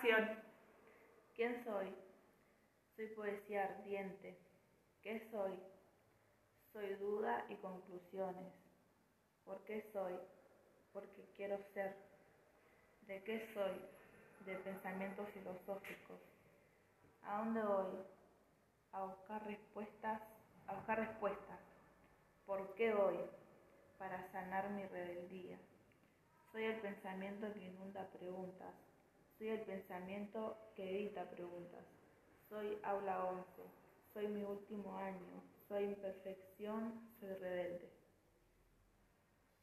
¿Quién soy? Soy poesía ardiente. ¿Qué soy? Soy duda y conclusiones. ¿Por qué soy? Porque quiero ser. ¿De qué soy? De pensamientos filosóficos. ¿A dónde voy? A buscar respuestas, a buscar respuestas. ¿Por qué voy? Para sanar mi rebeldía. Soy el pensamiento que inunda preguntas. Soy el pensamiento que evita preguntas. Soy aula 11. Soy mi último año. Soy imperfección. Soy rebelde.